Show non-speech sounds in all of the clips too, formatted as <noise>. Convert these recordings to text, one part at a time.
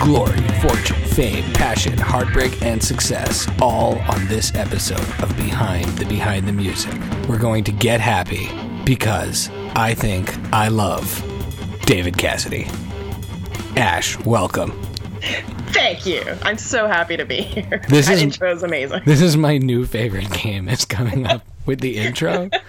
Glory, fortune, fame, passion, heartbreak, and success, all on this episode of Behind the Behind the Music. We're going to get happy because I think I love David Cassidy. Ash, welcome. Thank you. I'm so happy to be here. This that is- intro is amazing. This is my new favorite game. It's coming up with the intro. <laughs>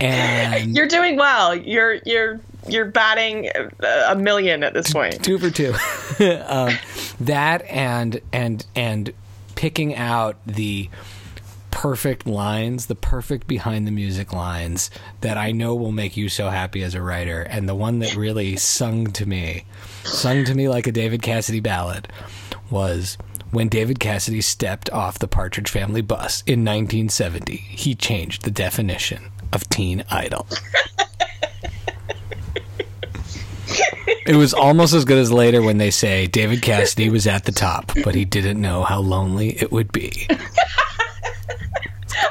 And You're doing well. You're you're you're batting a a million at this point. two for two. <laughs> um, that and and and picking out the perfect lines, the perfect behind the music lines that I know will make you so happy as a writer, and the one that really sung to me, sung to me like a David Cassidy ballad, was. When David Cassidy stepped off the Partridge Family bus in 1970, he changed the definition of teen idol. <laughs> It was almost as good as later when they say David Cassidy was at the top, but he didn't know how lonely it would be.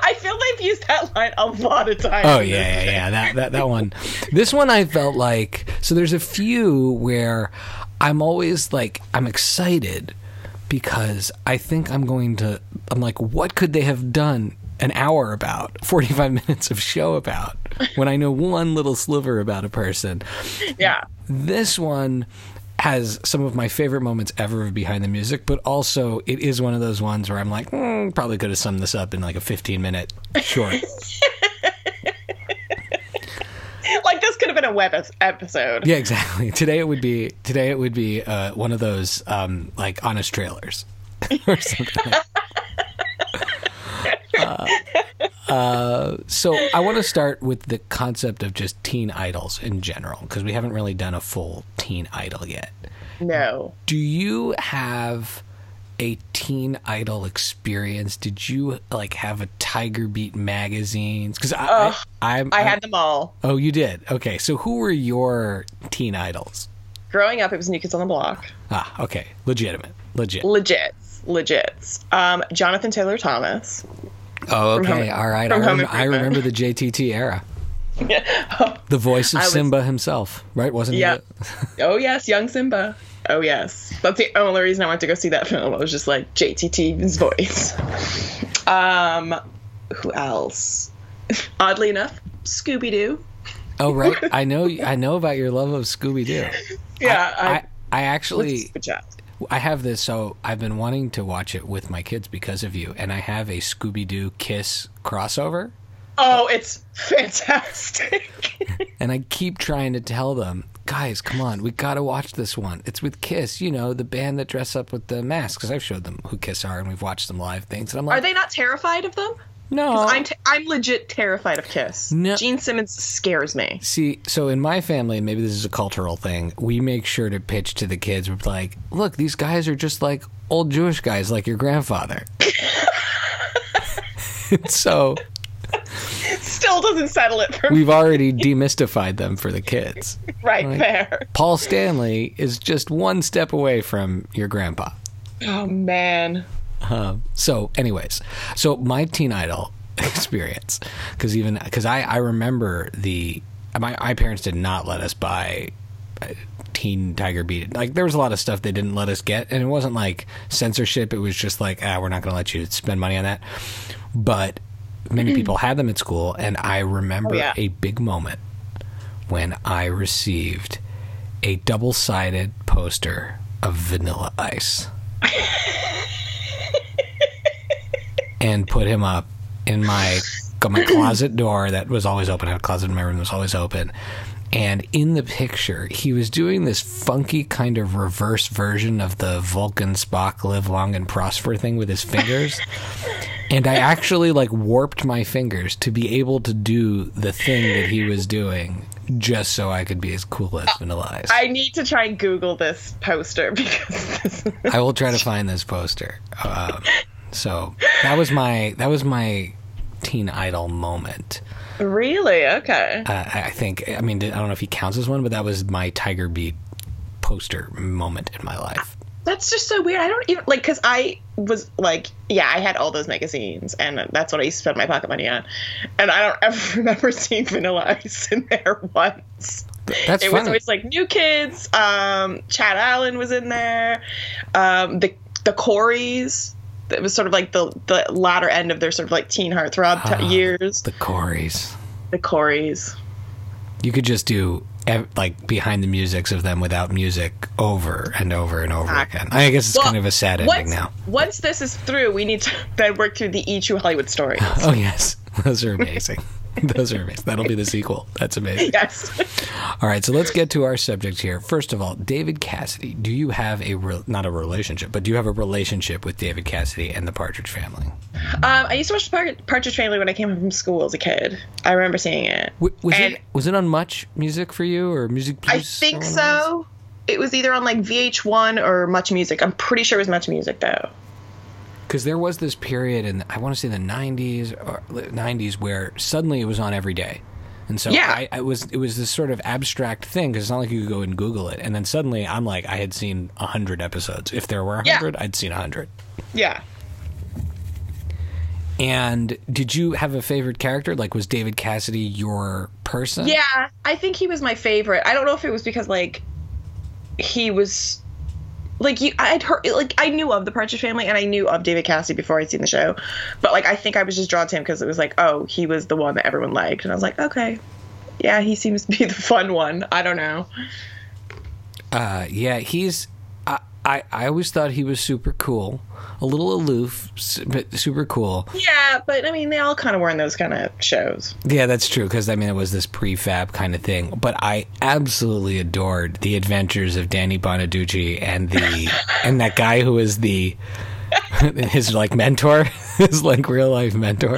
I feel they've used that line a lot of times. Oh yeah, yeah, yeah. That that that one. This one I felt like so there's a few where I'm always like I'm excited because I think I'm going to I'm like what could they have done an hour about 45 <laughs> minutes of show about when I know one little sliver about a person. Yeah. This one has some of my favorite moments ever of behind the music, but also it is one of those ones where I'm like, mm, probably could have summed this up in like a 15 minute short. <laughs> Like this could have been a web episode. yeah, exactly. <laughs> Today it would be today it would be uh, one of those um, like honest trailers or something. Uh, uh, so I want to start with the concept of just teen idols in general because we haven't really done a full teen idol yet. No. Do you have a teen idol experience? Did you like have a Tiger Beat magazines? Because I, Ugh, I, I'm, I I'm- had them all. Oh, you did. Okay, so who were your teen idols? Growing up, it was New Kids on the Block. Ah, okay, legitimate, legit. Legit. Legit. Um, Jonathan Taylor Thomas. Oh, okay, Home- all right. I, rem- I remember the JTT era. <laughs> The voice of was- Simba himself, right? Wasn't Yeah. it? <laughs> Oh yes, young Simba. Oh yes. That's the only reason I went to go see that film. I was just like JTT's voice. <laughs> Um, who else? Oddly enough, Scooby Doo. Oh, right. I know. I know about your love of Scooby Doo. Yeah, I, I, I actually good job. I have this, so I've been wanting to watch it with my kids because of you, and I have a Scooby Doo Kiss crossover, Oh, it's fantastic. <laughs> and I keep trying to tell them, guys, come on, we got to watch this one. It's with Kiss, you know, the band that dress up with the masks. Because I've showed them who Kiss are, and we've watched them live things, and I'm like, Are they not terrified of them? No. I'm t- I'm legit terrified of Kiss. No. Gene Simmons scares me. See, so in my family, maybe this is a cultural thing. We make sure to pitch to the kids. We're like, look, these guys are just like old Jewish guys, like your grandfather. <laughs> so Still doesn't settle it for me. we've already demystified them for the kids. <laughs> Right like- there. Paul Stanley is just one step away from your grandpa. Oh man. Um, so, anyways, so my teen idol <laughs> experience, because even because I I remember the my my parents did not let us buy uh, teen Tiger Beat. Like there was a lot of stuff they didn't let us get, and it wasn't like censorship. It was just like ah, we're not going to let you spend money on that. But many people had them at school, and I remember Oh, yeah. a big moment when I received a double sided poster of Vanilla Ice. <laughs> and put him up in my my closet door that was always open. I had a closet in my room that was always open. And in the picture, he was doing this funky kind of reverse version of the Vulcan Spock live long and prosper thing with his fingers. <laughs> and I actually like warped my fingers to be able to do the thing that he was doing just so I could be as cool as Vanilla Ice. I need to try and Google this poster <laughs> because this I will try to find this poster. Um, so that was my that was my teen idol moment. really okay. Uh, I think I mean I don't know if he counts as one, but that was my Tiger Beat poster moment in my life. That's just so weird. I don't even like because I was like, yeah, I had all those magazines, and that's what I used to spend my pocket money on. And I don't <laughs> ever remember seeing Vanilla Ice in there once. That's it funny. was always like New Kids. Um, Chad Allen was in there. Um, the the Coreys. It was sort of like the the latter end of their sort of like teen heartthrob t- Ah, years. the Coreys. The Coreys. You could just do ev- like behind the musics of them without music over and over and over again. I guess it's Well, kind of a sad ending once, now. Once this is through, we need to <laughs> then work through the E True Hollywood stories. <laughs> Oh yes, <laughs> those are amazing. <laughs> those are amazing. That'll be the sequel. That's amazing. yes. All right, so let's get to our subject here. First of all, David Cassidy. Do you have a re- not a relationship, but do you have a relationship with David Cassidy and the Partridge Family? Um, I used to watch the Par- Partridge Family when I came home from school as a kid. I remember seeing it. W- was And- it was it on Much Music for you or Music? I think or one of so. It was either on like VH1 or Much Music. I'm pretty sure it was Much Music though. Because there was this period in I want to say the '90s or '90s where suddenly it was on every day, and so Yeah. I, I was it was this sort of abstract thing because it's not like you could go and Google it, and then suddenly I'm like I had seen a hundred episodes. If there were a Yeah. hundred, I'd seen a hundred. Yeah. And did you have a favorite character? Like, was David Cassidy your person? Yeah, I think he was my favorite. I don't know if it was because like he was like you I'd heard like I knew of the Partridge Family and I knew of David Cassidy before I'd seen the show. But like I think I was just drawn to him because it was like, oh, he was the one that everyone liked and I was like, okay. Yeah, he seems to be <laughs> the fun one. I don't know. Uh, yeah, he's. I, I always thought he was super cool, a little aloof, but super cool. Yeah, but I mean, they all kind of were in those kind of shows. Yeah, that's true because I mean it was this prefab kind of thing. But I absolutely adored the adventures of Danny Bonaduce and the <laughs> and that guy who was the <laughs> his like mentor, <laughs> his like real life mentor.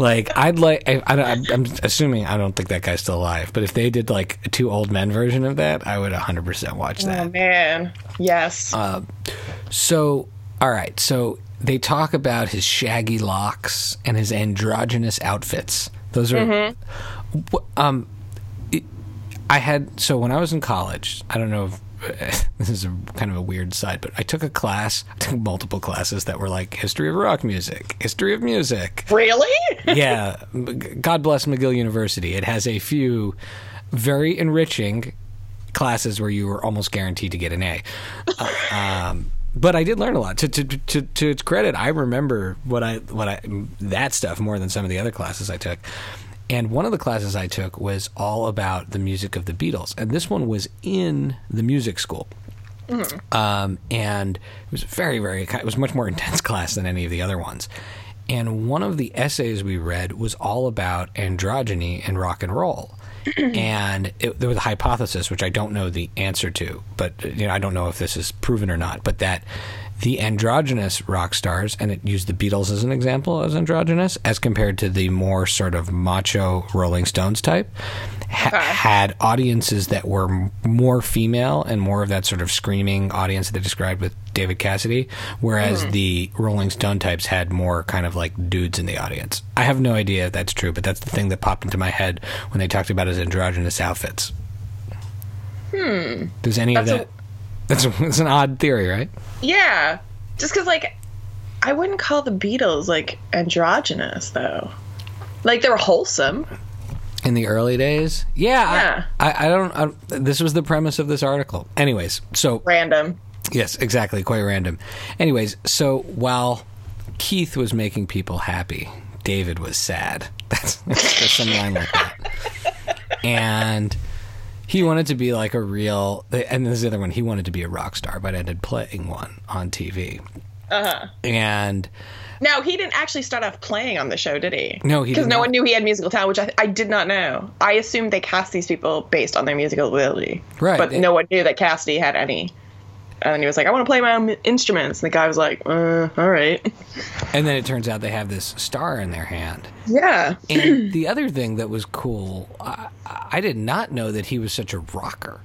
Like I'd like. I, I, I'm assuming I don't think that guy's still alive, but if they did like a two old men version of that, I would 100% watch that. Oh man, yes. So, all right. So they talk about his shaggy locks and his androgynous outfits. Those are. Wh- Um, it- I had so when I was in college. I don't know if <laughs> this is a kind of a weird side, but I took a class. <laughs> I took multiple classes that were like history of rock music, history of music. really? <laughs> yeah, God bless McGill University. It has a few very enriching classes where you were almost guaranteed to get an A. Uh, um, but I did learn a lot. To, to to to its credit, I remember what I what I that stuff more than some of the other classes I took. And one of the classes I took was all about the music of the Beatles, and this one was in the music school. Um, and it was very, very, it was much more intense <laughs> class than any of the other ones. And one of the essays we read was all about androgyny and rock and roll. <clears throat> and it, there was a hypothesis, which I don't know the answer to, but you know I don't know if this is proven or not. But that the androgynous rock stars, and it used the Beatles as an example as androgynous, as compared to the more sort of macho Rolling Stones type, ha- Okay. had audiences that were m- more female and more of that sort of screaming audience that they described with David Cassidy, whereas the Rolling Stone types had more kind of like dudes in the audience. I have no idea if that's true, but that's the thing that popped into my head when they talked about his androgynous outfits. Hmm. Does any of That's that? That's, that's an odd theory, right? Yeah, just because like I wouldn't call the Beatles like androgynous though. Like they were wholesome. In the early days, yeah. Yeah. I, I, I don't. I, this was the premise of this article. Anyways, so Random. Yes, exactly. Quite random. Anyways, so while Keith was making people happy, David was sad. <laughs> That's, that's some line like that. <laughs> And he wanted to be like a real. And this is the other one. He wanted to be a rock star, but ended playing one on TV. Uh huh. And now he didn't actually start off playing on the show, did he? No, he Because no not. one knew he had musical talent, which I, I did not know. I assumed they cast these people based on their musical ability. Right. But no one knew that Cassidy had any. And then he was like, I want to play my own instruments. And the guy was like, uh, all right. and then it turns out they have this star in their hand. Yeah. And <clears throat> the other thing that was cool, I, I did not know that he was such a rocker.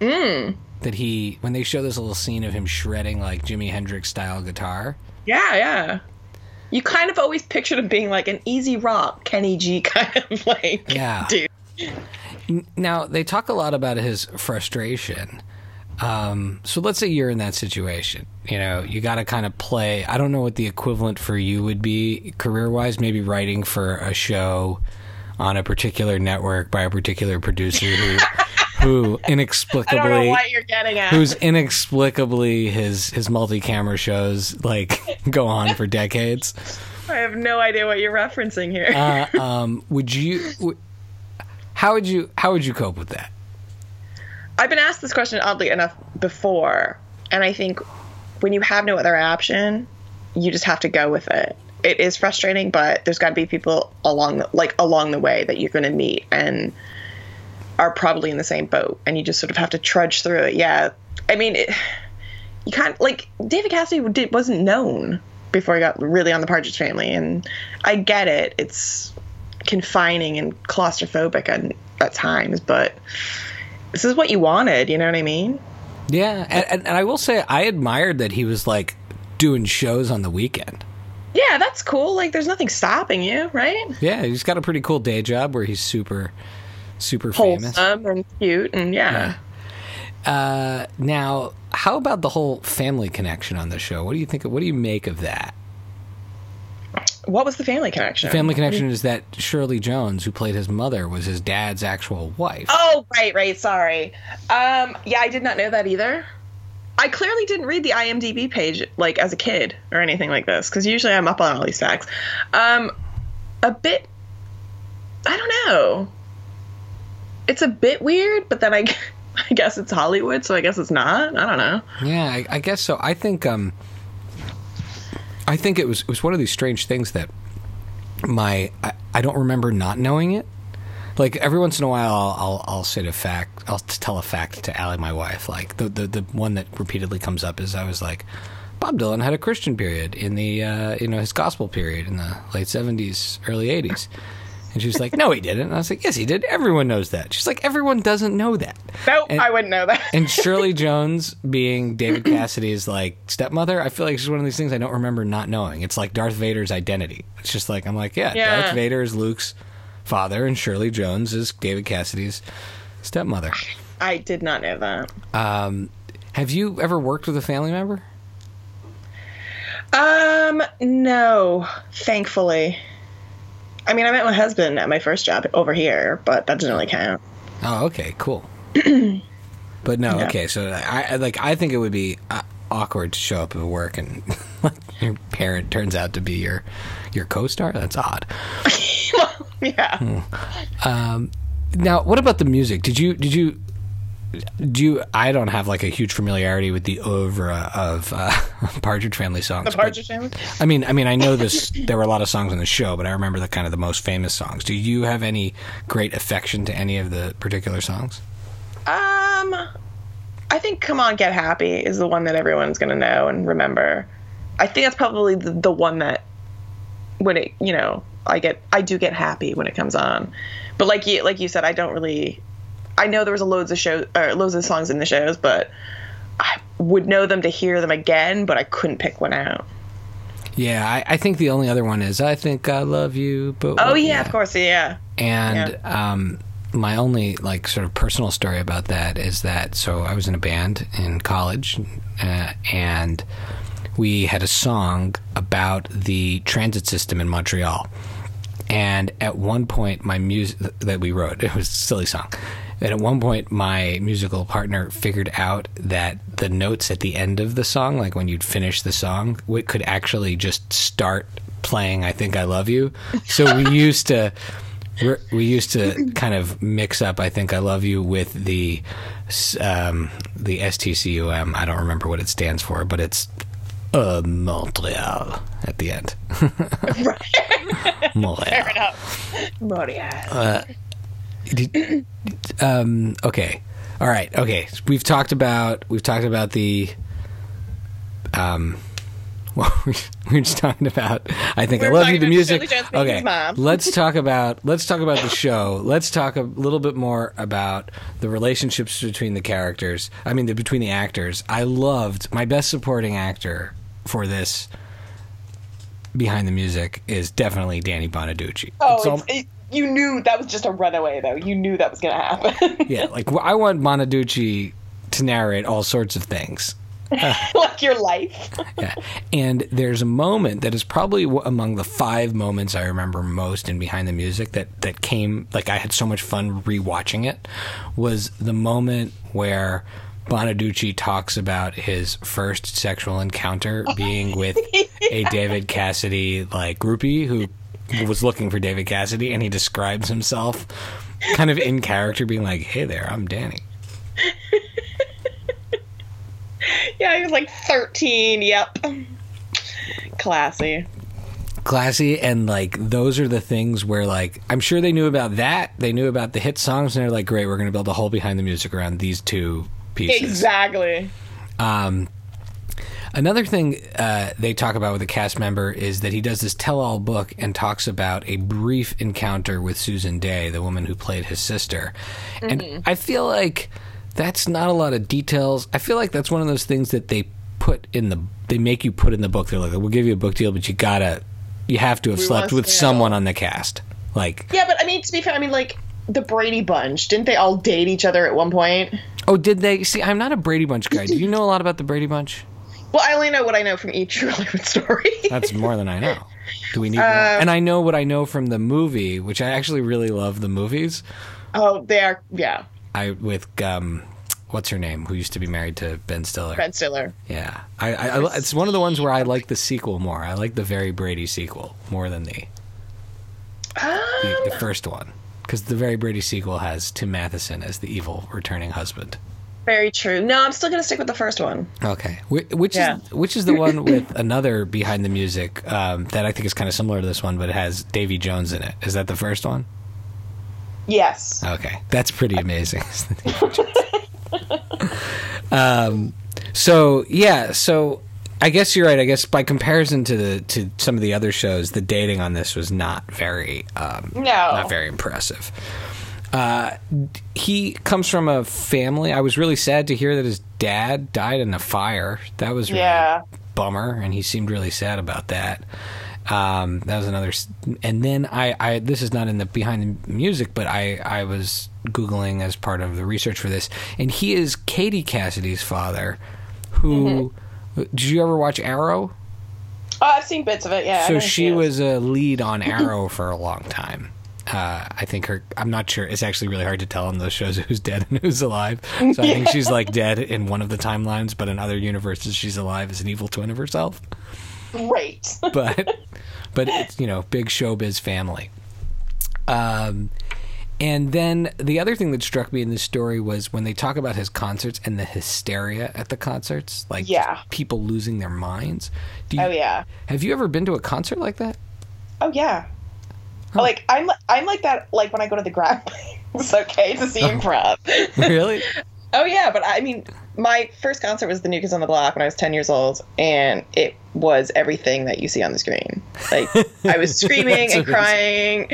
Mm. That he, when they show this little scene of him shredding like Jimi Hendrix style guitar, Yeah, yeah. You kind of always pictured him being like an easy rock, Kenny G <laughs> kind of like Yeah. dude. Now they talk a lot about his frustration. Um, so let's say you're in that situation. You know, you got to kind of play. I don't know what the equivalent for you would be career wise. Maybe writing for a show on a particular network by a particular producer who <laughs> who inexplicably I don't know what you're getting at. who's inexplicably his his multi-camera shows like <laughs> go on for decades. I have no idea what you're referencing here. Uh, um, would you? w- How would you? How would you cope with that? I've been asked this question oddly enough before, and I think when you have no other option, you just have to go with it. It is frustrating, but there's got to be people along the, like along the way that you're going to meet and are probably in the same boat, and you just sort of have to trudge through it. Yeah, I mean, it, you can't like David Cassidy did, wasn't known before he got really on the Partridge Family, and I get it. It's confining and claustrophobic at, at times, but this is what you wanted. You know what I mean? Yeah, and, and, I will say I admired that he was like doing shows on the weekend. Yeah, that's cool. Like, there's nothing stopping you, right? Yeah, he's got a pretty cool day job where he's super, super famous. And cute, and yeah. Uh, now, how about the whole family connection on the show? What do you think? What do you make of that? What was the family connection? Family connection is that Shirley Jones, who played his mother, was his dad's actual wife. Oh, right, right. Sorry. Um, yeah, I did not know that either. I clearly didn't read the IMDb page like as a kid or anything like this because usually I'm up on all these facts. Um, a bit. I don't know. It's a bit weird, but then I, <laughs> I guess it's Hollywood, so I guess it's not. I don't know. Yeah, I, I guess so. I think um, I think it was it was one of these strange things that my I, I don't remember not knowing it. Like every once in a while, I'll I'll, I'll say a fact. I'll tell a fact to Allie, my wife. Like the, the the one that repeatedly comes up is I was like, Bob Dylan had a Christian period in the uh, you know his gospel period in the late seventies, early eighties. And she's like, "No, he didn't." And I was like, "Yes, he did. Everyone knows that." She's like, "Everyone doesn't know that." Nope, And- I wouldn't know that. And Shirley <laughs> Jones being David Cassidy's like stepmother, I feel like she's one of these things I don't remember not knowing. It's like Darth Vader's identity. It's just like I'm like, yeah, Yeah. Darth Vader is Luke's father, and Shirley Jones is David Cassidy's stepmother. I did not know that. Um, have you ever worked with a family member? Um, no, thankfully. I mean, I met my husband at my first job over here, but that doesn't really count. Oh, okay, cool. <clears throat> but no, Yeah. okay. So I like I think it would be uh, awkward to show up at work and <laughs> your parent turns out to be your your co-star. That's odd. <laughs> well, yeah. Um. Now, what about the music? Did you did you do you? I don't have like a huge familiarity with the oeuvre of uh, <laughs> Partridge Family songs. The but- Partridge Family. I mean, I mean, I know this. There were a lot of songs on the show, but I remember the kind of the most famous songs. Do you have any great affection to any of the particular songs? Um, I think "Come On, Get Happy" is the one that everyone's gonna know and remember. I think that's probably the, the one that when it, you know, I get, I do get happy when it comes on. But like you, like you said, I don't really. I know there was a loads of shows, or loads of songs in the shows, but I would know them to hear them again, but I couldn't pick one out. Yeah, I, I think the only other one is "I Think I Love You." But Oh yeah, of course, yeah. And um, my only like sort of personal story about that is that so I was in a band in college, uh, and we had a song about the transit system in Montreal. And at one point, my music that we wrote, <laughs> it was a silly song. And at one point, my musical partner figured out that the notes at the end of the song, like when you'd finish the song, we could actually just start playing "I Think I Love You." So we <laughs> used to we're, used to kind of mix up "I Think I Love You" with the um, the STCUM. I don't remember what it stands for, but it's uh, Montreal at the end. <laughs> <laughs> Montreal. Fair enough. Montreal. Did- um, okay, all right, okay. We've talked about we've talked about the um. <laughs> Well, we we're just talking about. I think I We're love you. The music. Shirley Jones being Okay, let's <laughs> talk about let's talk about the show. Let's talk a little bit more about the relationships between the characters. I mean, the, between the actors. I loved my best supporting actor for this. Behind the music is definitely Danny Bonaduce. Oh, It's it's, it, you knew that was just a runaway, though. You knew that was going to happen. <laughs> yeah, like I want Bonaduce to narrate all sorts of things. <laughs> like your life. <laughs> Yeah. And there's a moment that is probably among the five moments I remember most in Behind the Music that, that came, like, I had so much fun rewatching it, was the moment where Bonaduce talks about his first sexual encounter being with a David Cassidy, like, groupie who was looking for David Cassidy, and he describes himself kind of in character, being like, hey there, I'm Danny. Yeah, he was like 13. Yep. Classy. classy and like those are the things where like I'm sure they knew about that. They knew about the hit songs and they're like, great, we're gonna build a whole behind the music around these two pieces. Exactly. Um, another thing uh, they talk about with a cast member is that he does this tell-all book and talks about a brief encounter with Susan Dey, the woman who played his sister. And I feel like that's not a lot of details. I feel like that's one of those things that they put in the they make you put in the book. They're like, we'll give you a book deal, but you gotta you have to have We slept with to know. someone on the cast. Like, Yeah, but I mean, to be fair, I mean, like, the Brady Bunch, didn't they all date each other at one point? oh, did they see? I'm not a Brady Bunch guy. Do you know a lot about the Brady Bunch? Well, I only know what I know from each <laughs> Hollywood story. That's more than I know. Do we need more? Um, And I know what I know from the movie, which I actually really love the movies. oh, they are, yeah. I with um what's her name who used to be married to Ben Stiller. Ben Stiller. Yeah. I, I, I it's one of the ones where I like the sequel more. I like the very Brady sequel more than the the, the first one cuz the very Brady sequel has Tim Matheson as the evil returning husband. Very true. No, I'm still going to stick with the first one. Okay, Wh- which Yeah. is which is the one <laughs> with another behind the music um, that I think is kind of similar to this one, but it has Davy Jones in it. Is that the first one? Yes. Okay, that's pretty amazing. <laughs> um, so yeah, so I guess you're right. I guess by comparison to the to some of the other shows, the dating on this was not very um, No. not very impressive. Uh, he comes from a family. I was really sad to hear that his dad died in a fire. That was really Yeah. bummer, and he seemed really sad about that. Um, that was another, and then I, I, this is not in the behind the music, but I, I was googling as part of the research for this, and he is Katie Cassidy's father. Who did you ever watch Arrow? Oh, I've seen bits of it, yeah. So know she was a lead on Arrow <laughs> for a long time. Uh, I think her. I'm not sure. It's actually really hard to tell on those shows <laughs> who's dead and who's alive. So I think she's like dead in one of the timelines, but in other universes she's alive as an evil twin of herself. great. <laughs> But but it's you know big showbiz family. Um, and then the other thing that struck me in this story was when they talk about his concerts and the hysteria at the concerts, like Yeah. people losing their minds. Do you, oh, yeah. Have you ever been to a concert like that? Oh, yeah. Like, I'm, I'm like that, like, when I go to the Grab. <laughs> it's okay to see oh. improv. <laughs> really? Oh yeah, but I mean, my first concert was the New Kids on the Block when I was ten years old, and it was everything that you see on the screen. Like I was <laughs> screaming and crying,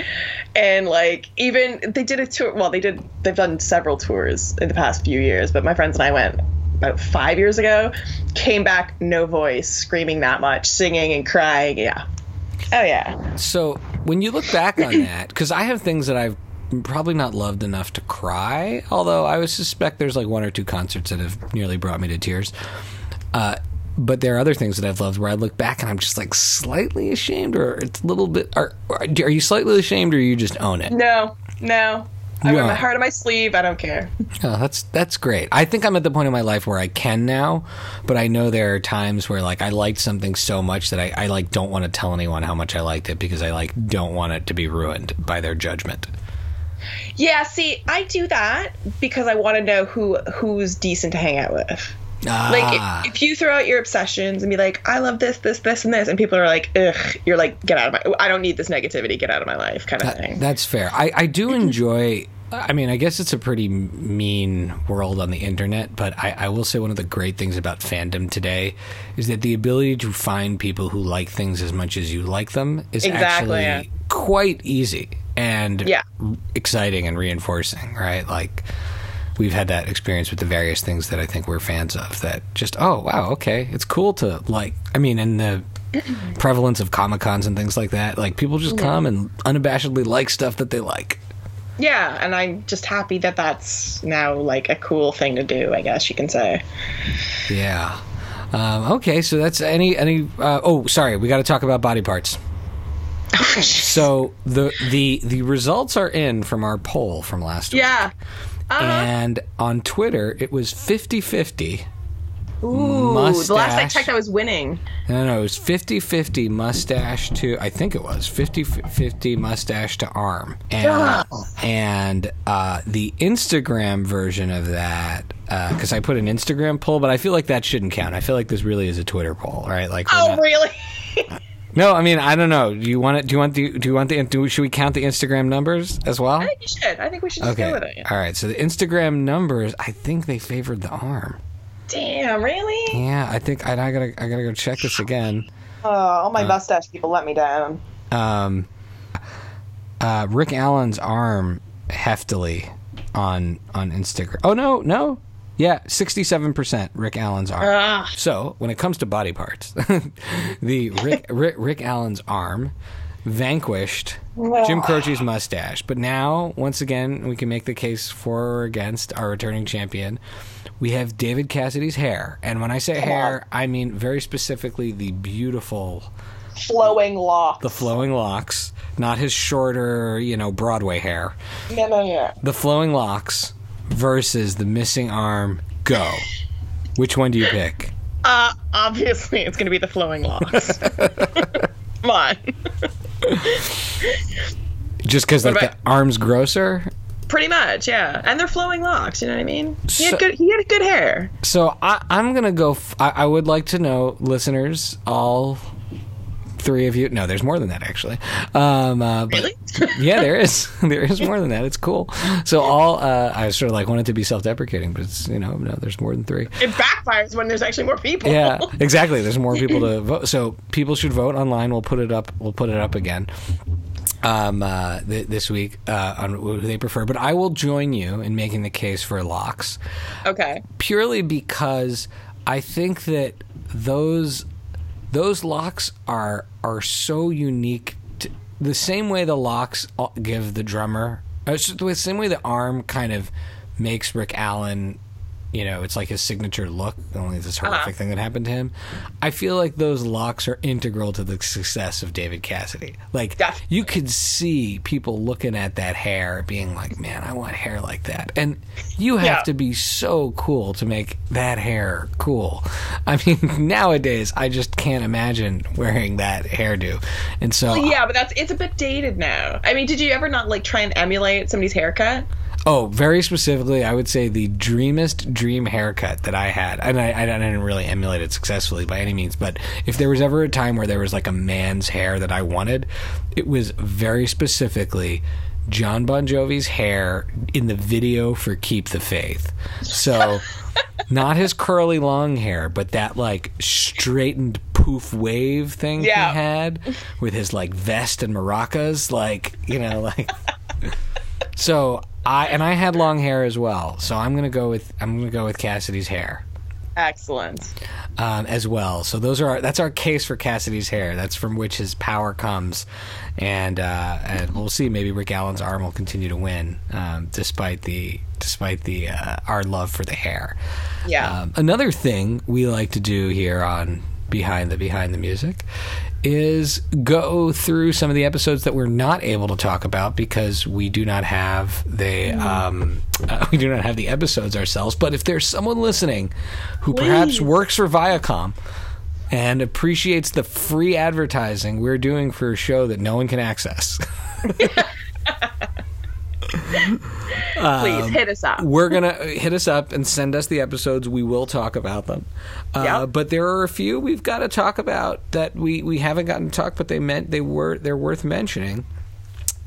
and like even they did a tour. Well, they did. They've done several tours in the past few years, but my friends and I went about five years ago. Came back, no voice, screaming that much, singing and crying. Yeah. Oh yeah. So when you look back on <clears throat> that, because I have things that I've probably not loved enough to cry, although I would suspect there's like one or two concerts that have nearly brought me to tears. Uh, but there are other things that I've loved where I look back and I'm just like slightly ashamed, or it's a little bit. Are, are you slightly ashamed, or you just own it? No, no. I wear my heart on my sleeve. I don't care. Oh, that's that's great. I think I'm at the point in my life where I can now, but I know there are times where like I liked something so much that I, I like don't want to tell anyone how much I liked it because I like don't want it to be ruined by their judgment. Yeah, see, I do that because I want to know who who's decent to hang out with. Like, Ah, if, if you throw out your obsessions and be like, "I love this, this, this, and this," and people are like, "Ugh," you're like, "Get out of my! I don't need this negativity. Get out of my life," kind of that- thing. that's fair. I, I do enjoy. I mean, I guess it's a pretty mean world on the internet, but I, I will say one of the great things about fandom today is that the ability to find people who like things as much as you like them is Exactly, actually yeah. quite easy and Yeah. exciting and reinforcing, right? Like we've had that experience with the various things that I think we're fans of that just oh wow, okay. It's cool to like I mean and the <clears throat> prevalence of Comic Cons and things like that. Like people just come and unabashedly like stuff that they like. yeah, and I'm just happy that that's now like a cool thing to do. I guess you can say. Yeah. Um, okay, so that's any any. Uh, oh, sorry, we got to talk about body parts. <laughs> So the the the results are in from our poll from last week. yeah. Uh-huh. And on Twitter, it was 50-50. Ooh, the last I mustache. checked, I was winning. No, no, it was 50-50 mustache to I think it was 50-50 mustache to arm. And and uh, the Instagram version of that because I put an Instagram poll, but I feel like that shouldn't count. I feel like this really is a Twitter poll, right? Like Oh, not- really? <laughs> No, I mean I don't know. Do you want it? Do you want the? Do you want the? Do, should we count the Instagram numbers as well? I think you should. I think we should just Okay. go with it. All right. So the Instagram numbers, I think they favored the arm. Damn, really? Yeah, I think I, I gotta I gotta go check this again. Oh, all Uh, my mustache people let me down. Um, uh, Rick Allen's arm heftily on on Instagram. Oh no, no, yeah, sixty-seven percent Rick Allen's arm. Ah, So when it comes to body parts, <laughs> the Rick, <laughs> Rick Rick Allen's arm vanquished Jim Croce's mustache. But now, once again, we can make the case for or against our returning champion. We have David Cassidy's hair, and when I say hair, I mean very specifically the beautiful, flowing locks. the flowing locks, not his shorter, you know, Broadway hair. no, no, no. The flowing locks versus the missing arm. Go. Which one do you pick? Uh, obviously, it's going to be the flowing locks. <laughs> Come on. Just because like What the arm's grosser. Pretty much, yeah. And they're flowing locks. You know what I mean? He So- had good. He had good hair. So I, I'm gonna go. F- I, I would like to know, listeners, all three of you. No, there's more than that actually. Um, uh, but- Really? <laughs> yeah, there is. <laughs> There is more than that. It's cool. So all uh, I sort of like wanted to be self-deprecating, but it's you know no, there's more than three. It backfires when there's actually more people. Yeah, exactly. There's more people to <laughs> vote, so people should vote online. We'll put it up. We'll put it up again um, uh, th- this week uh, on who they prefer. But I will join you in making the case for locks Okay. purely because I think that those those locks are are so unique. To, the same way the locks give the drummer, uh, the same way the arm kind of makes Rick Allen. You know, it's like his signature look. Only this uh-huh. horrific thing that happened to him. I feel like those locks are integral to the success of David Cassidy. Like Definitely. you could see people looking at that hair, being like, "Man, I want hair like that." And you have Yeah. to be so cool to make that hair cool. I mean, <laughs> nowadays I just can't imagine wearing that hairdo. And so, Yeah, but that's it's a bit dated now. I mean, did you ever not like try and emulate somebody's haircut? Oh, very specifically, I would say the dreamest dream haircut that I had, and I, I didn't really emulate it successfully by any means. But if there was ever a time where there was like a man's hair that I wanted, it was very specifically. Jon Bon Jovi's hair in the video for Keep the Faith. So, <laughs> not his curly long hair, but that like straightened poof wave thing Yeah. he had with his like vest and maracas, like you know, like. <laughs> so I and I had long hair as well. So I'm gonna go with I'm gonna go with Cassidy's hair Excellent. um, as well. So those are our, that's our case for Cassidy's hair. That's from which his power comes, and uh, and we'll see. Maybe Rick Allen's arm will continue to win, um, despite the despite the uh, our love for the hair. Yeah. Um, another thing we like to do here on Behind the Behind the Music is go through some of the episodes that we're not able to talk about because we do not have the um, <laughs> uh, we do not have the episodes ourselves. But if there's someone listening who perhaps works for Viacom and appreciates the free advertising we're doing for a show that no one can access. <laughs> <laughs> Please hit us up. we're gonna hit us up and send us the episodes. We will talk about them. Uh, Yep. But there are a few we've got to talk about that we, we haven't gotten to talk, but they meant they were they're worth mentioning.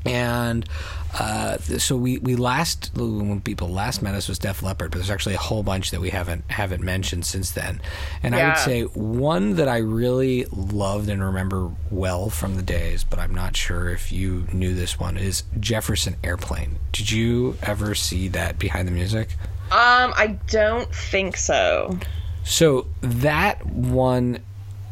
And uh, so we, we last when people last met us was Def Leppard, but there's actually a whole bunch that we haven't haven't mentioned since then. And I would say one that I really loved and remember well from the days, but I'm not sure if you knew this one is Jefferson Airplane. Did you ever see that behind the music? Um, I don't think so. So that one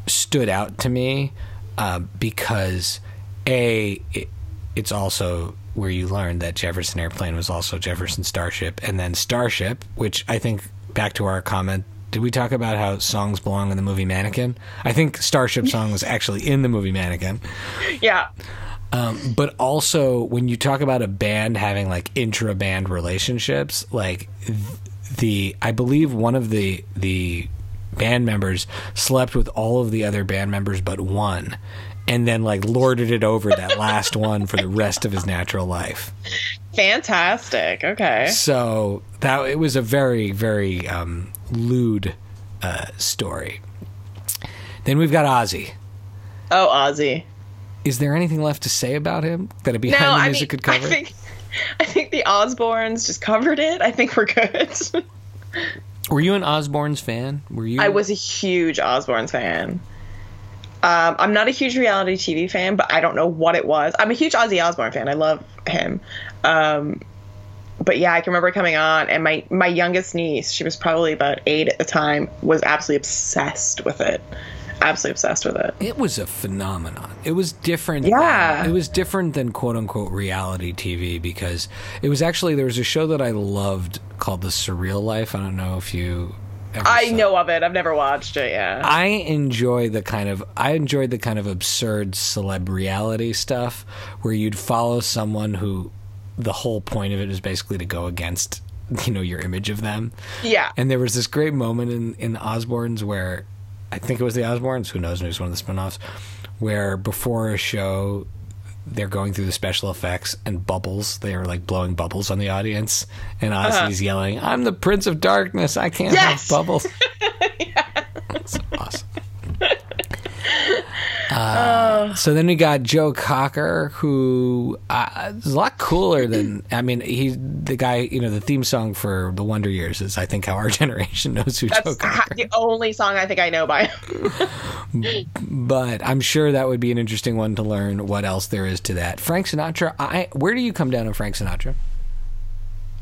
stood out to me uh, because a it, it's also where you learned that Jefferson Airplane was also Jefferson Starship, and then Starship, which I think back to our comment did we talk about how songs belong in the movie Mannequin? I think Starship Song was actually in the movie Mannequin. Yeah. Um, but also, when you talk about a band having like intra band relationships, like th- the, I believe one of the the band members slept with all of the other band members but one, and then like lorded it over that last one for the rest of his natural life. Fantastic. Okay. So that it was a very very um, lewd uh, story. Then we've got Ozzy. Oh, Ozzy. Is there anything left to say about him that a behind No, the I music mean, could I cover? think, I think the Osbournes just covered it. I think we're good. <laughs> Were you an Osbournes fan? Were you? I was a huge Osbournes fan. Um, I'm not a huge reality TV fan, but I don't know what it was. I'm a huge Ozzy Osbourne fan. I love him. Um, but yeah, I can remember coming on, and my my youngest niece, she was probably about eight at the time, was absolutely obsessed with it. Absolutely obsessed with it. It was a phenomenon. It was different. Yeah. Than, it was different than quote unquote reality TV because it was actually there was a show that I loved called The Surreal Life. I don't know if you. I know of it. I've never watched it. Yeah. I enjoy the kind of I enjoyed the kind of absurd celeb reality stuff where you'd follow someone who the whole point of it is basically to go against you know your image of them. yeah. And there was this great moment in in the Osbournes where I think it was the Osbournes, who knows, maybe it's one of the spin-offs, where before a show they're going through the special effects and bubbles. They are like blowing bubbles on the audience, and uh-huh. Ozzy's yelling, "I'm the Prince of Darkness. I can't Yes! have bubbles." <laughs> That's awesome. Uh, so then we got Joe Cocker, who uh, is a lot cooler than I mean. He's the guy, you know, the theme song for the Wonder Years is I think how our <laughs> generation knows who Joe That's ha- Cocker. <laughs> the only song I think I know by him. <laughs> But I'm sure that would be an interesting one to learn what else there is to that. Frank Sinatra, I where do you come down on Frank Sinatra?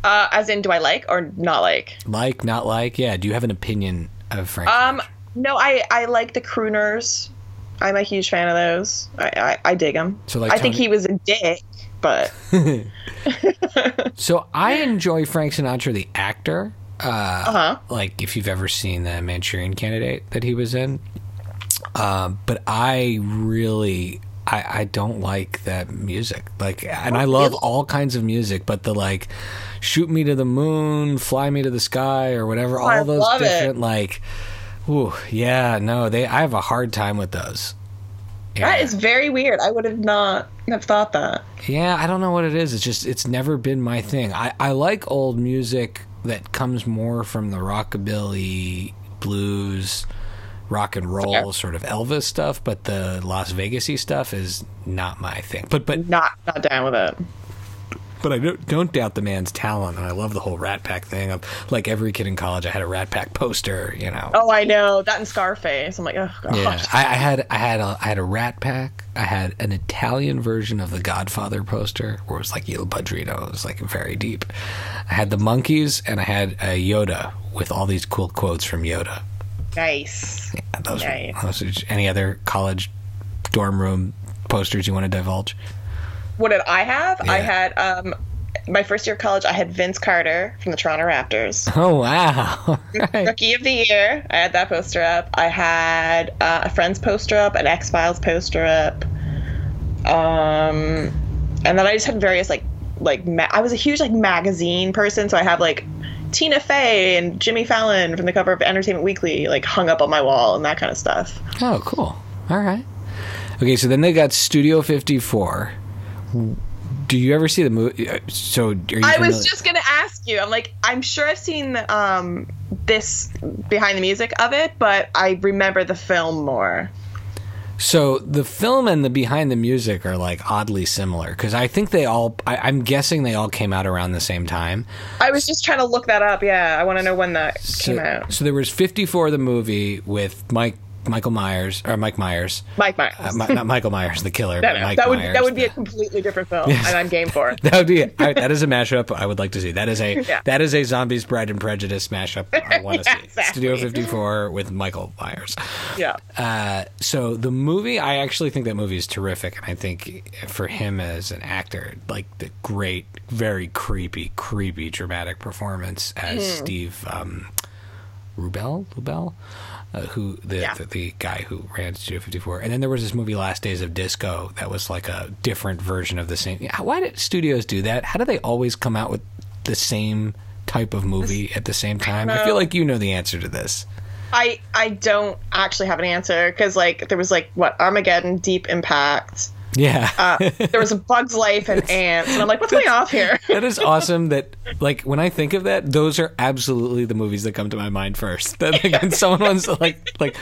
Uh, as in, do I like or not like? Like, not like? Yeah. Do you have an opinion of Frank? Um, Sinatra? no, I I like the crooners. I'm a huge fan of those. I I, I dig them. So, like I think he was a dick, but <laughs> So <laughs> I enjoy Frank Sinatra, the actor. Uh, uh huh. like if you've ever seen the Manchurian Candidate that he was in. Um, but I really, I, I don't like that music. Like, and I love all kinds of music, but the like, shoot me to the moon, fly me to the sky, or whatever. I all those love it. different like, ooh, yeah, no, they. I have a hard time with those. Yeah. That is very weird. I would have not have thought that. Yeah, I don't know what it is. It's just it's never been my thing. I, I like old music that comes more from the rockabilly, blues, rock and roll sort of Elvis stuff, but the Las Vegasy stuff is not my thing. But but Not not down with it. But I don't, don't doubt the man's talent, and I love the whole Rat Pack thing. Of like every kid in college, I had a Rat Pack poster. You know. Oh, I know that in Scarface. I'm like, oh gosh. Yeah, I, I had I had a I had a Rat Pack. I had an Italian version of the Godfather poster, where it was like Il Padrino. It was like very deep. I had the monkeys, and I had a Yoda with all these cool quotes from Yoda. Nice. Yeah, those, Nice. were, those any other college dorm room posters you want to divulge? What did I have? I had um my first year of college. I had Vince Carter from the Toronto Raptors. <laughs> Oh wow! <laughs> <laughs> Right. Rookie of the year. I had that poster up. I had uh, a Friends poster up, an X Files poster up. Um, and then I just had various like like ma- I was a huge like magazine person, so I have like Tina Fey and Jimmy Fallon from the cover of Entertainment Weekly like hung up on my wall and that kind of stuff. Oh, cool. All right. Okay, so then they got Studio 54. Do you ever see the movie? uh, So, are you I was just gonna ask you. I'm like, I'm sure I've seen um this behind the music of it, but I remember the film more. So the film and the behind the music are like oddly similar because I think they all. I, I'm guessing they all came out around the same time. I was just trying to look that up. Yeah, I want to know when that So, came out. so there was 54 of the movie with Mike Michael Myers or Mike Myers, Mike Myers. uh, not Michael Myers the killer, <laughs> no, no, that would Myers. that would be a completely different film, and I'm game for it. <laughs> That would be I, that is a mashup I would like to see. That is a <laughs> Yeah. that is a zombies Pride and Prejudice mashup I want to see. Exactly. Studio 54 with Michael Myers. Yeah, Uh, so the movie, I actually think that movie is terrific, and I think for him as an actor, like the great, very creepy, creepy, dramatic performance as Hmm. Steve. Um, Rubell, Rubell, uh, who the, Yeah. the the guy who ran Studio 54. And then there was this movie Last Days of Disco that was like a different version of the same. Why did studios do that? How do they always come out with the same type of movie at the same time? I feel like you know the answer to this. I I don't actually have an answer because like there was like what Armageddon, Deep Impact. Yeah. Uh, there was a Bug's Life and <laughs> Antz, and I'm like, what's going off here? <laughs> that is awesome that like when I think of that, those are absolutely the movies that come to my mind first. <laughs> That like, when someone wants to like like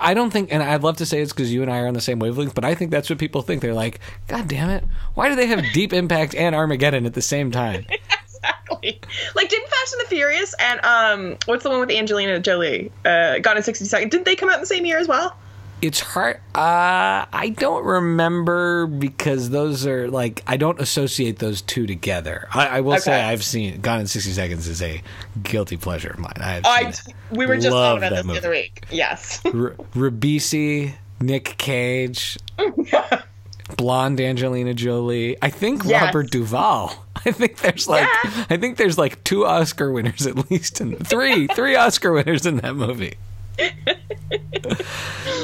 I don't think and I'd love to say it's because you and I are on the same wavelength, but I think that's what people think. They're like, God damn it, why do they have Deep Impact and Armageddon at the same time? exactly. Like didn't Fast and the Furious and um what's the one with Angelina Jolie? Uh, Gone in 60 Seconds. Didn't they come out in the same year as well? It's hard. Uh, I don't remember because those are like I don't associate those two together. I, I will say I've seen Gone in sixty seconds is a guilty pleasure of mine. I've I we were just talking about this movie. the other week. Yes. <laughs> R- Ribisi, Nick Cage, <laughs> blonde Angelina Jolie. I think Yes. Robert Duvall. <laughs> I think there's like Yeah. I think there's like two Oscar winners at least in three three Oscar winners in that movie.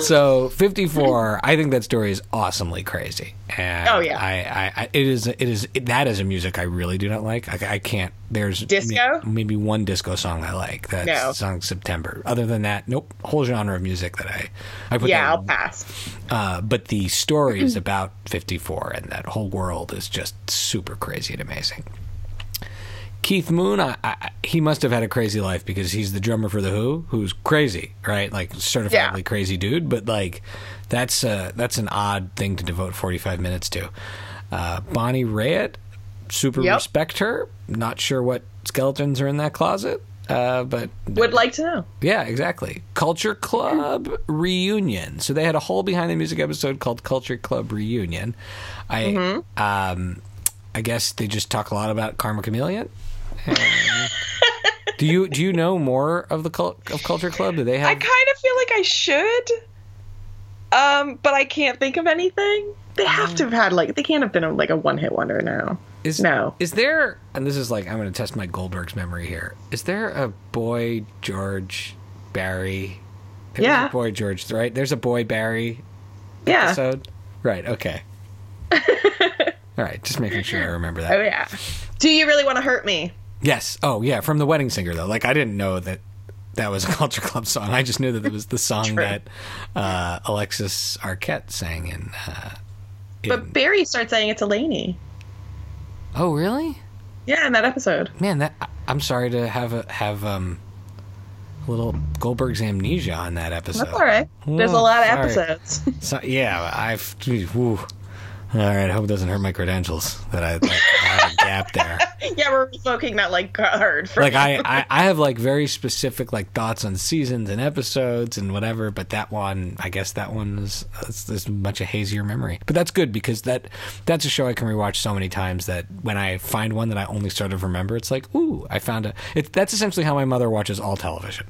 So 54 i think that story is awesomely crazy and Oh, yeah. I, I, I it is it is it, that is a music i really do not like i, I can't there's Disco? may- maybe one disco song i like that's No. song september other than that nope whole genre of music that i i put yeah, that I'll pass. uh, but the story is <clears throat> about 54 and that whole world is just super crazy and amazing Keith Moon, I, I, he must have had a crazy life because he's the drummer for the Who, who's crazy, right? Like certifiably Yeah. crazy dude. But like, that's uh, that's an odd thing to devote forty five minutes to. Uh, Bonnie Raitt, super Yep. respect her. Not sure what skeletons are in that closet, uh, but Would like to know. yeah, exactly. Culture Club reunion. So they had a whole behind the music episode called Culture Club reunion. I Mm-hmm. um, I guess they just talk a lot about Karma Chameleon. Do you do you know more of the cult, of Culture Club? Do they have? I kind of feel like I should. Um, but I can't think of anything. They have to have had like they can't have been a, like a one hit wonder now. Is no. Is there? And this is like I'm going to test my Goldberg's memory here. Is there a boy George Barry? There's Yeah. boy George, right? There's a boy Barry Yeah. episode. Right. Okay. <laughs> All right. Just making sure I remember that. Oh yeah. Do you really want to hurt me? Yes. Oh, yeah. From the Wedding Singer, though. Like, I didn't know that that was a <laughs> Culture Club song. I just knew that it was the song that uh, Alexis Arquette sang in. Uh, in- But Barry starts saying it's Elaney. oh, really? Yeah, in that episode. Man, that I- I'm sorry to have a, have um a little Goldberg's amnesia on that episode. That's all right. There's a lot of sorry. episodes. <laughs> So, yeah, I've. geez. All right. I hope it doesn't hurt my credentials that I, like, I have a gap there. Yeah, we're revoking that like card. For like I, I I have like very specific like thoughts on seasons and episodes and whatever but that one i guess that one is it's, it's much a hazier memory but that's good because that that's a show i can rewatch so many times that when i find one that i only sort of remember it's like ooh i found a it, that's essentially how my mother watches all television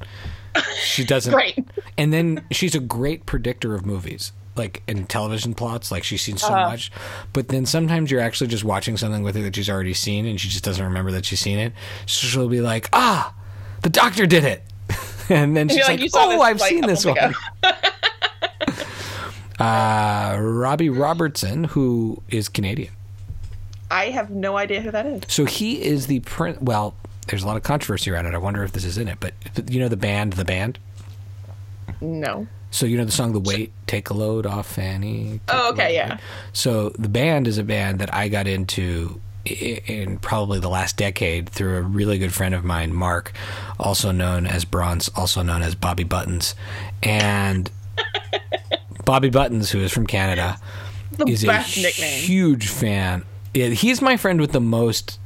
she doesn't <laughs> Right. and then she's a great predictor of movies like in television plots like she's seen so Uh-huh. much but then sometimes you're actually just watching something with her that she's already seen and she just doesn't remember that she's seen it so she'll be like ah the doctor did it <laughs> and then she's You're like, "You oh i've like, seen this one ago." <laughs> uh, robbie robertson who is canadian I have no idea who that is. so he is the print well there's a lot of controversy around it i wonder if this is in it but you know the band the band No. So you know the song "The Weight," take a load off Fanny. Oh, okay, yeah. So the band is a band that I got into in probably the last decade through a really good friend of mine, Mark, also known as Bronze, also known as Bobby Buttons, and <laughs> Bobby Buttons, who is from Canada, The is a nickname. huge fan. Yeah, he's my friend with the most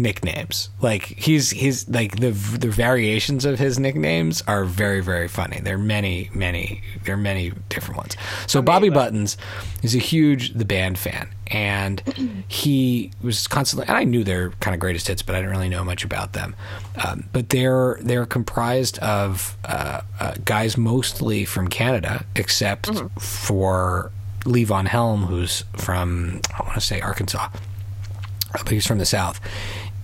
nicknames. Like he's he's like the the variations of his nicknames are very very funny. There are many many there are many different ones. So Bobby Buttons is a huge the band fan, and he was constantly. And I knew their kind of greatest hits, but I didn't really know much about them. Um, but they're they're comprised of uh, uh, guys mostly from Canada, except for Levon Helm, who's from I want to say Arkansas but he's from the south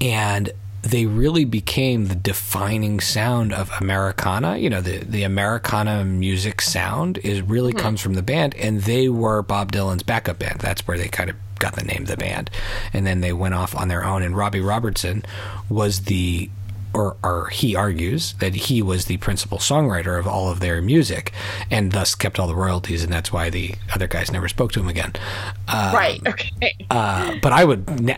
and they really became the defining sound of Americana. You know, the the Americana music sound is really comes from the band, and they were Bob Dylan's backup band. That's where they kind of got the name of the band, and then they went off on their own. And Robbie Robertson was the or, or he argues that he was the principal songwriter of all of their music and thus kept all the royalties and that's why the other guys never spoke to him again uh, right. Okay. uh, but I would.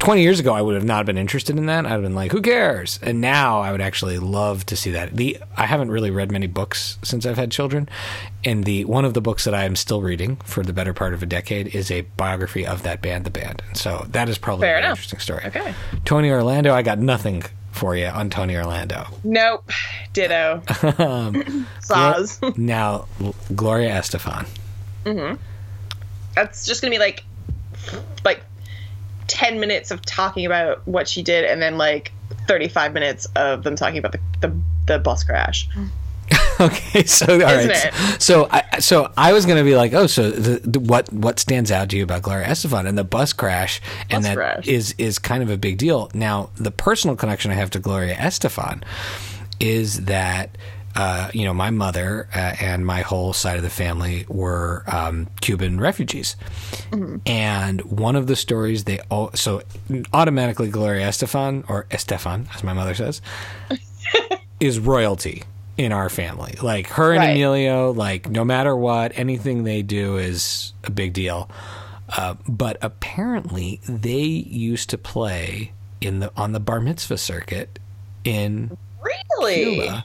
Ne- 20 years ago, I would have not been interested in that. I'd have been like, who cares? And now I would actually love to see that. The I haven't really read many books since I've had children. And the one of the books that I am still reading for the better part of a decade is a biography of that band, the band. And so that is probably Fair an enough. interesting story. Okay. Tony Orlando, I got nothing for you on Tony Orlando. Nope. Ditto. <laughs> Saws. <laughs> Now, Gloria Estefan. Mm-hmm. That's just gonna be like, like, ten minutes of talking about what she did, and then like thirty-five minutes of them talking about the the, the bus crash. <laughs> Okay, so all right. Isn't So I so I was gonna be like, oh, so the, the, what what stands out to you about Gloria Estefan and the bus crash, and Bus that crash. is is kind of a big deal. Now, the personal connection I have to Gloria Estefan is that. Uh, you know, my mother uh, and my whole side of the family were um, Cuban refugees, and one of the stories they all so automatically Gloria Estefan or Estefan, as my mother says, <laughs> is royalty in our family. Like her and Right. Emilio, like no matter what, anything they do is a big deal. Uh, but apparently, they used to play in the on the bar mitzvah circuit in Really? Cuba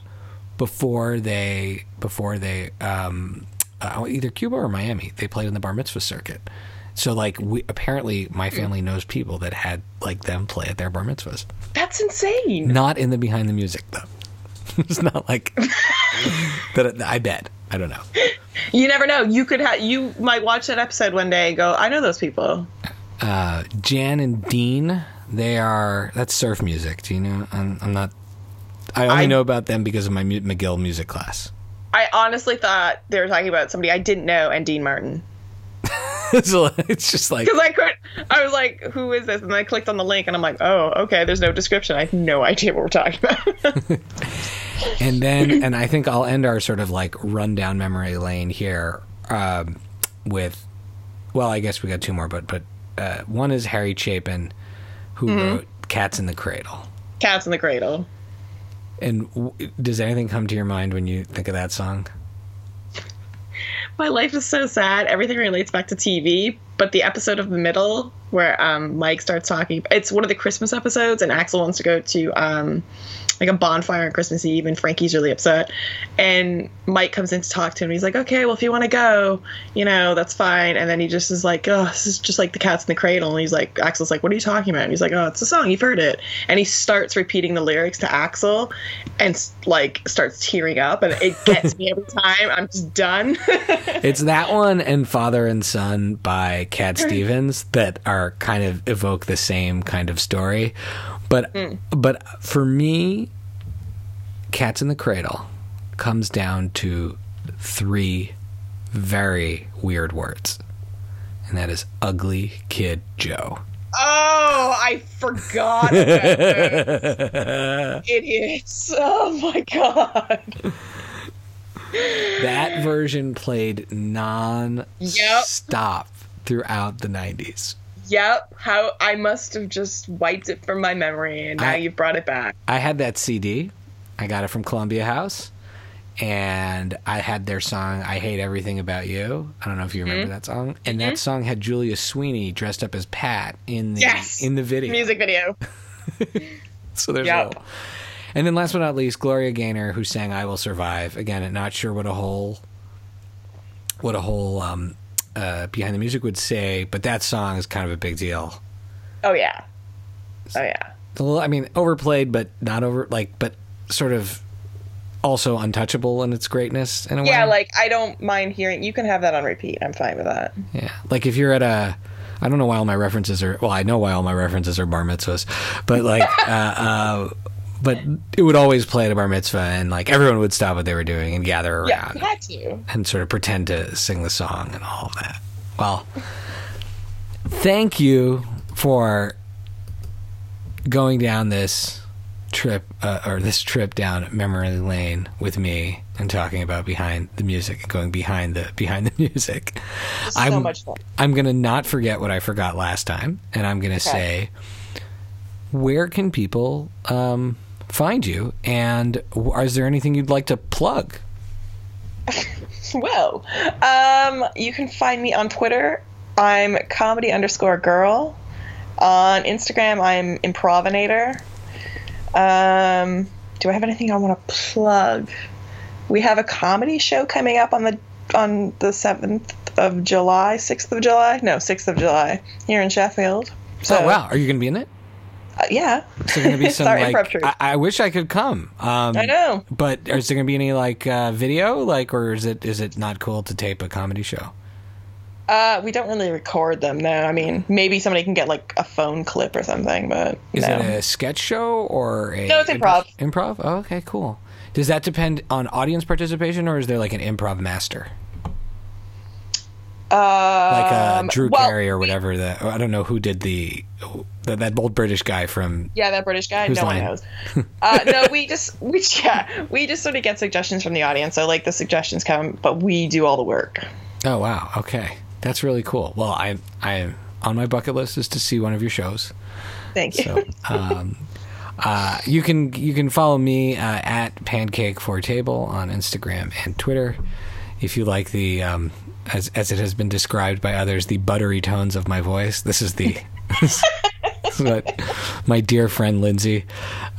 before they before they um, uh, either Cuba or Miami. They played in the bar mitzvah circuit. So like we apparently my family knows people that had like them play at their bar mitzvahs. That's insane. Not in the behind the music though. <laughs> it's not like <laughs> that. I bet. I don't know. You never know. You could have. You might watch that episode one day and go, "I know those people." Uh, Jan and Dean. They are that's surf music. Do you know? I'm, I'm not. I only I- know about them because of my McGill music class. I honestly thought they were talking about somebody I didn't know and Dean Martin. <laughs> so it's just like Because I could, I was like, "Who is this?" And then I clicked on the link, and I'm like, "Oh, okay." There's no description. I have no idea what we're talking about. <laughs> <laughs> and then and I think I'll end our sort of like rundown memory lane here um, with well I guess we got two more but but uh, one is Harry Chapin who wrote Cats in the Cradle Cats in the Cradle. And w- does anything come to your mind when you think of that song My life is so sad. Everything relates back to TV, but the episode of the middle where um, Mike starts talking, it's one of the Christmas episodes, and Axl wants to go to um, like a bonfire on Christmas Eve, and Frankie's really upset. And Mike comes in to talk to him. He's like, "Okay, well, if you want to go, you know, that's fine." And then he just is like, "Oh, this is just like the Cats in the Cradle." And he's like, Axl's like, "What are you talking about?" And he's like, "Oh, it's a song. You've heard it." And he starts repeating the lyrics to Axl, and like starts tearing up, and it gets me every <laughs> time. I'm just done. <laughs> it's that one and Father and Son by Cat Stevens that are kind of evoke the same kind of story but hmm. but for me Cats in the Cradle comes down to three very weird words and that is ugly kid Joe Oh, I forgot. About. Idiots. <laughs> Oh my god. that version played non-stop throughout the 90s Yep. How I must have just wiped it from my memory, and now I- you've brought it back. I had that CD. I got it from Columbia House. And I had their song "I Hate Everything About You." I don't know if you remember that song. And that song had Julia Sweeney dressed up as Pat in the Yes. in the video. Music video. <laughs> So there's Yep. And then last but not least, Gloria Gaynor, who sang "I Will Survive." Again, not sure what a whole what a whole um, uh, behind the music would say, but that song is kind of a big deal. Oh yeah. Oh yeah. a little, I mean, overplayed, but not over like, but sort of also untouchable in its greatness in a Yeah, way. like I don't mind hearing. You can have that on repeat. I'm fine with that. yeah, like if you're at a, I don't know why all my references are. Well, I know why all my references are bar mitzvahs, but like, <laughs> uh, uh, but it would always play at a bar mitzvah, and like everyone would stop what they were doing and gather around Yeah, you had to. and sort of pretend to sing the song and all of that. Well, thank you for going down this trip uh, or this trip down memory lane with me and talking about behind the music and going behind the behind the <laughs> music. so I'm much fun. I'm gonna not forget what I forgot last time, and I'm gonna say, where can people um, find you, and is there anything you'd like to plug? <laughs> Well, um, you can find me on Twitter. I'm comedy underscore girl. On Instagram, I'm improvinator. Um, do I have anything I want to plug? We have a comedy show coming up on the on the seventh of July, sixth of July, no, sixth of July here in Sheffield. So, oh wow, are you gonna be in it? Uh, yeah. Is there gonna be <laughs> some Sorry, like? I, I wish I could come. Um, I know. But is there gonna be any like uh, video, like, or is it is it not cool to tape a comedy show? Uh, we don't really record them. No, I mean maybe somebody can get like a phone clip or something, but Is no. it a sketch show or a No, it's improv. Improv. Oh, okay, cool. Does that depend on audience participation, or is there like an improv master, like uh, Um, Drew well, Carey or whatever? That I don't know who did the that, that old British guy from. Yeah, that British guy. No line? one knows. <laughs> uh, no, we just we yeah we just sort of get suggestions from the audience. So like the suggestions come, but we do all the work. Oh wow, okay, that's really cool. Well, I I on my bucket list is to see one of your shows. Thank you. So, um, uh, you can you can follow me uh, at Pancake for Table on Instagram and Twitter. If you like the um, as as it has been described by others, the buttery tones of my voice. This is the <laughs> <laughs> what my dear friend Lindsay,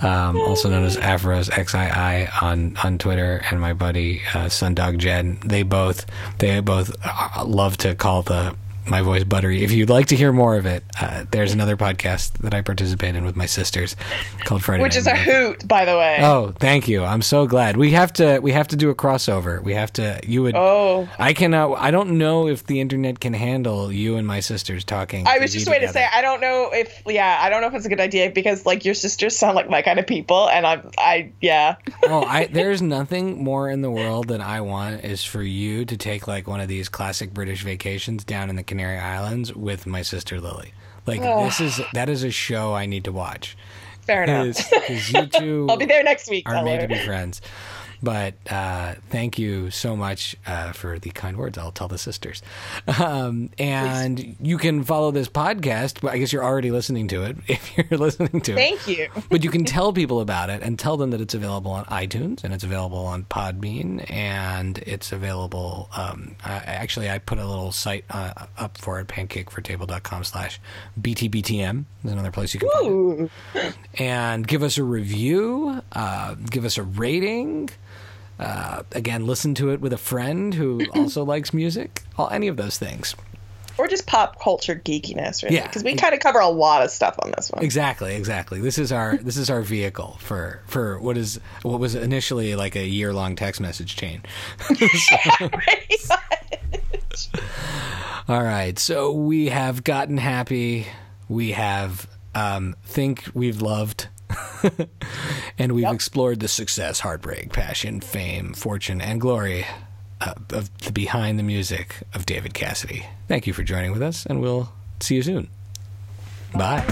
um, also known as Afros XII on on Twitter, and my buddy uh, Sundog Jen. They both they both uh, love to call the my voice buttery. If you'd like to hear more of it, uh, there's another podcast that I participate in with my sisters called Friday. Which Night is a hoot, by the way. Oh, thank you. I'm so glad. We have to we have to do a crossover. We have to you would Oh. I cannot I don't know if the internet can handle you and my sisters talking. I was just waiting to say. I don't know if yeah I don't know if it's a good idea because like your sisters sound like my kind of people and I'm I yeah <laughs> oh, I there's nothing more in the world that I want is for you to take like one of these classic British vacations down in the Canary Islands with my sister Lily. Like this is that is a show I need to watch. fair enough. Because you two <laughs> I'll be there next week. are made to be friends. But uh, thank you so much uh, for the kind words. I'll tell the sisters. Um, and you can follow this podcast. I guess you're already listening to it <laughs> if you're listening to it. Thank you. But you can <laughs> tell people about it and tell them that it's available on iTunes and it's available on Podbean and it's available. Um, I, actually, I put a little site uh, up for it, pancakefortable.com slash BTBTM. There's another place you can find it and give us a review, uh, give us a rating. Uh, again, listen to it with a friend who <laughs> also likes music. All, any of those things. Or just pop culture geekiness, really. Yeah. Because we kind of cover a lot of stuff on this one. Exactly, exactly. This is our this is our vehicle for for what is what was initially like a year long text message chain. <laughs> <laughs> All right, so we have gotten happy. We have um, think we've loved. <laughs> and we've explored the success, heartbreak, passion, fame, fortune, and glory uh, of the behind the music of David Cassidy. Thank you for joining with us, and we'll see you soon. Bye.